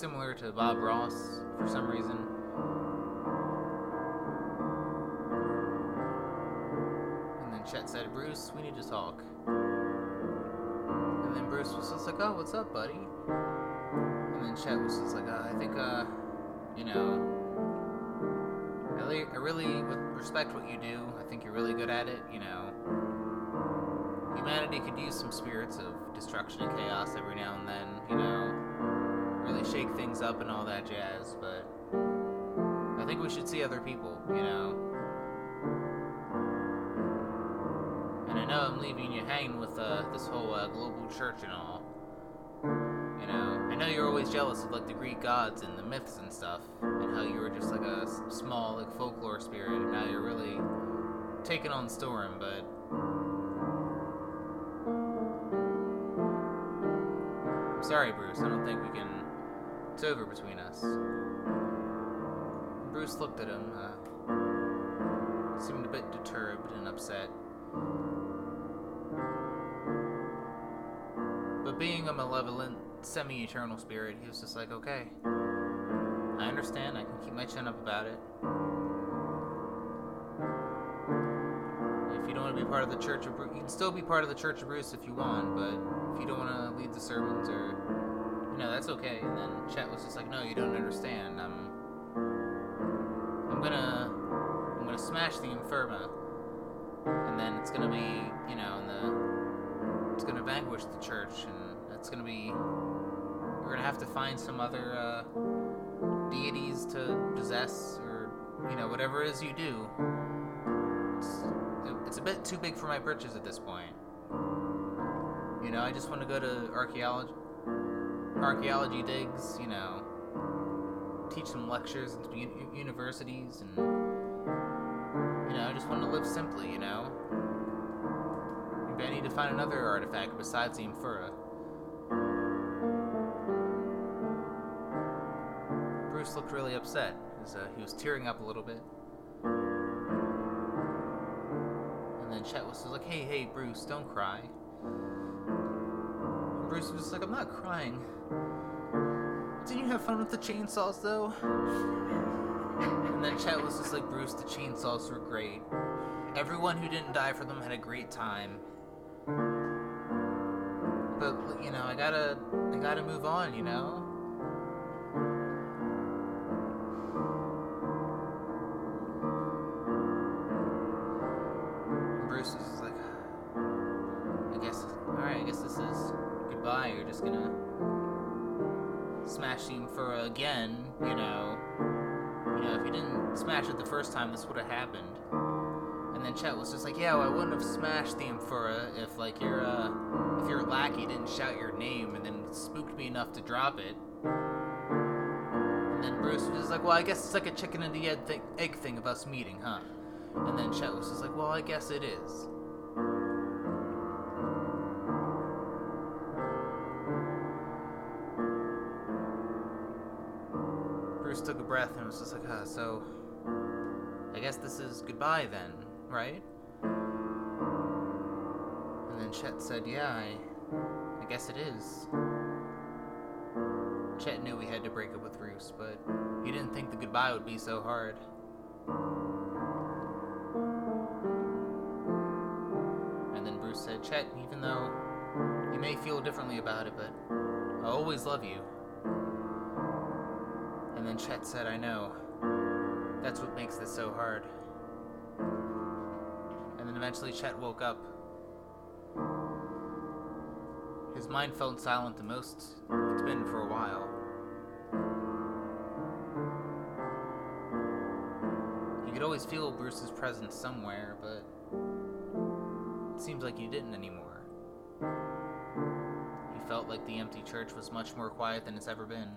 Similar to Bob Ross for some reason. And then Chet said, Bruce, we need to talk. And then Bruce was just like, oh, what's up, buddy? And then Chet was just like, uh, I think, uh, you know, I really, I really respect what you do. I think you're really good at it, you know. Humanity could use some spirits of destruction and chaos every now and then, you know, really shake things up and all that jazz, but I think we should see other people, you know. And I know I'm leaving you hanging with uh, this whole uh, global church and all. You know, I know you're always jealous of like the Greek gods and the myths and stuff, and how you were just like a small like folklore spirit, and now you're really taking on Storm, but I'm sorry, Bruce. I don't think we can. It's over between us. Bruce looked at him, uh, seemed a bit disturbed and upset. But being a malevolent, semi eternal spirit, he was just like, okay. I understand. I can keep my chin up about it. If you don't want to be part of the Church of Bruce, you can still be part of the Church of Bruce if you want, but if you don't want to lead the sermons or, know, that's okay. And then Chet was just like, no, you don't understand. I'm, I'm gonna, I'm gonna smash the Inferma, and then it's gonna be, you know, in the, it's gonna vanquish the church, and it's gonna be, we're gonna have to find some other uh, deities to possess, or you know, whatever it is you do. It's, it's a bit too big for my britches at this point. You know, I just want to go to archaeology, archaeology digs. You know, teach some lectures at uni- universities, and you know, I just want to live simply. You know, maybe I need to find another artifact besides the Amphora. Bruce looked really upset. As, uh, he was tearing up a little bit. And then Chet was like, hey, hey, Bruce, don't cry. Bruce was just like, I'm not crying. Didn't you have fun with the chainsaws, though? And then Chet was just like, Bruce, the chainsaws were great. Everyone who didn't die for them had a great time. But you know, I gotta, I gotta move on. You know. Time, this would have happened. And then Chet was just like, yeah, well, I wouldn't have smashed the Amphora if, like, your, uh, if your lackey didn't shout your name and then spooked me enough to drop it. And then Bruce was just like, well, I guess it's like a chicken and the egg, thi- egg thing of us meeting, huh? And then Chet was just like, well, I guess it is. Bruce took a breath and was just like, ah, so I guess this is goodbye then, right? And then Chet said, yeah, I, I guess it is. Chet knew he had to break up with Bruce, but he didn't think the goodbye would be so hard. And then Bruce said, Chet, even though you may feel differently about it, but I always love you. And then Chet said, I know. That's what makes this so hard. And then eventually Chet woke up. His mind felt silent the most it's been for a while. He could always feel Bruce's presence somewhere, but it seems like he didn't anymore. He felt like the empty church was much more quiet than it's ever been.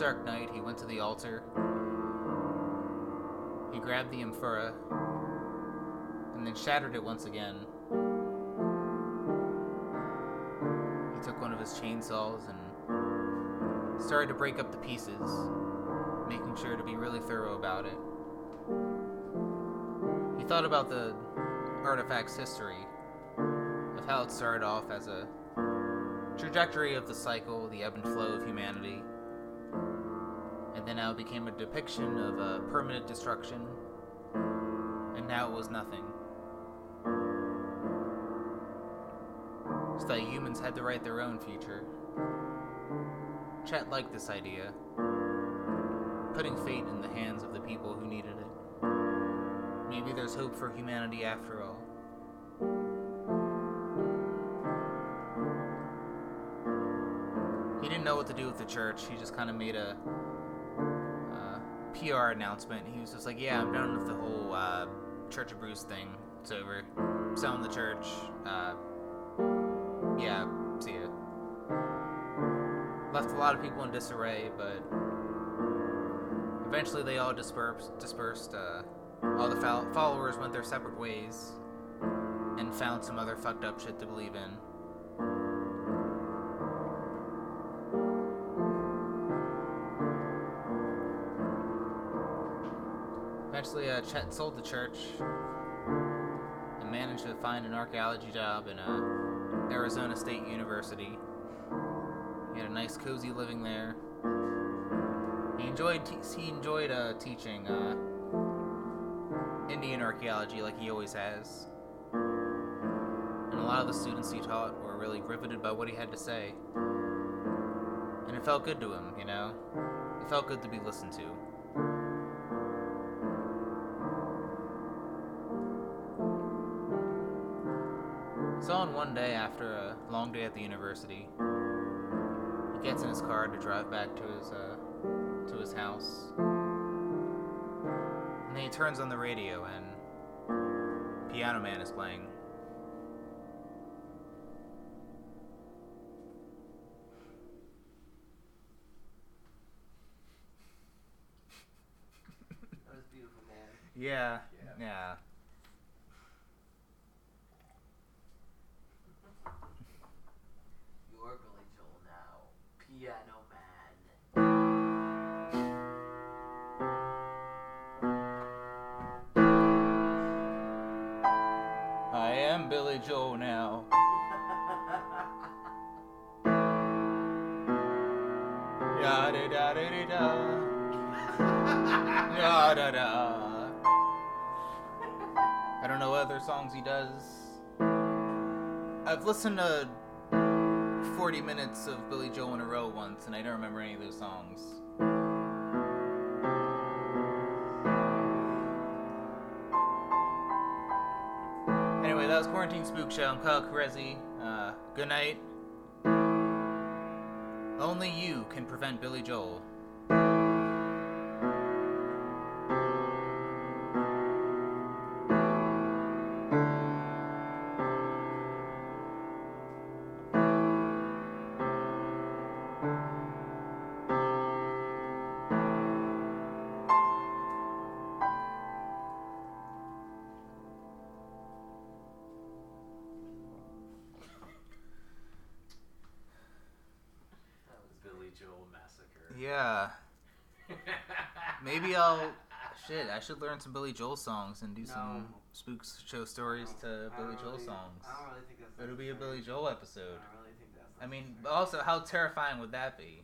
Dark night, he went to the altar. He grabbed the amphora and then shattered it once again. He took one of his chainsaws and started to break up the pieces, making sure to be really thorough about it. He thought about the artifact's history, of how it started off as a trajectory of the cycle, the ebb and flow of humanity, and then it became a depiction of a permanent destruction, and now it was nothing. So that humans had to write their own future. Chet liked this idea, putting fate in the hands of the people who needed it. Maybe there's hope for humanity after all. He didn't know what to do with the church. He just kind of made a uh, PR announcement. He was just like, "Yeah, I'm done with the whole uh, Church of Bruce thing. It's over. Selling the church. Uh, yeah, see ya." Left a lot of people in disarray, but eventually they all dispersed. Dispersed. Uh, all the fol- followers went their separate ways and found some other fucked up shit to believe in. Uh, sold the church and managed to find an archaeology job in uh, Arizona State University. He had a nice, cozy living there. He enjoyed he enjoyed uh, teaching uh, Indian archaeology like he always has. And a lot of the students he taught were really riveted by what he had to say. And it felt good to him, you know? It felt good to be listened to. On one day after a long day at the university, he gets in his car to drive back to his uh, to his house. And then he turns on the radio and Piano Man is playing. That was beautiful, man. Yeah. Yeah. Yeah. Joe now. Da da da da. Da. I don't know other songs he does. I've listened to 40 minutes of Billy Joel in a row once, and I don't remember any of those songs. That was Quarantine Spook Show. I'm Kyle Carezzi. Uh, good night. Only you can prevent Billy Joel. I should learn some Billy Joel songs and do some No. spooks show stories to Billy Joel really- songs. I don't really think that's. It'll be a. Billy Joel episode. I really. I mean, also, how terrifying would that be?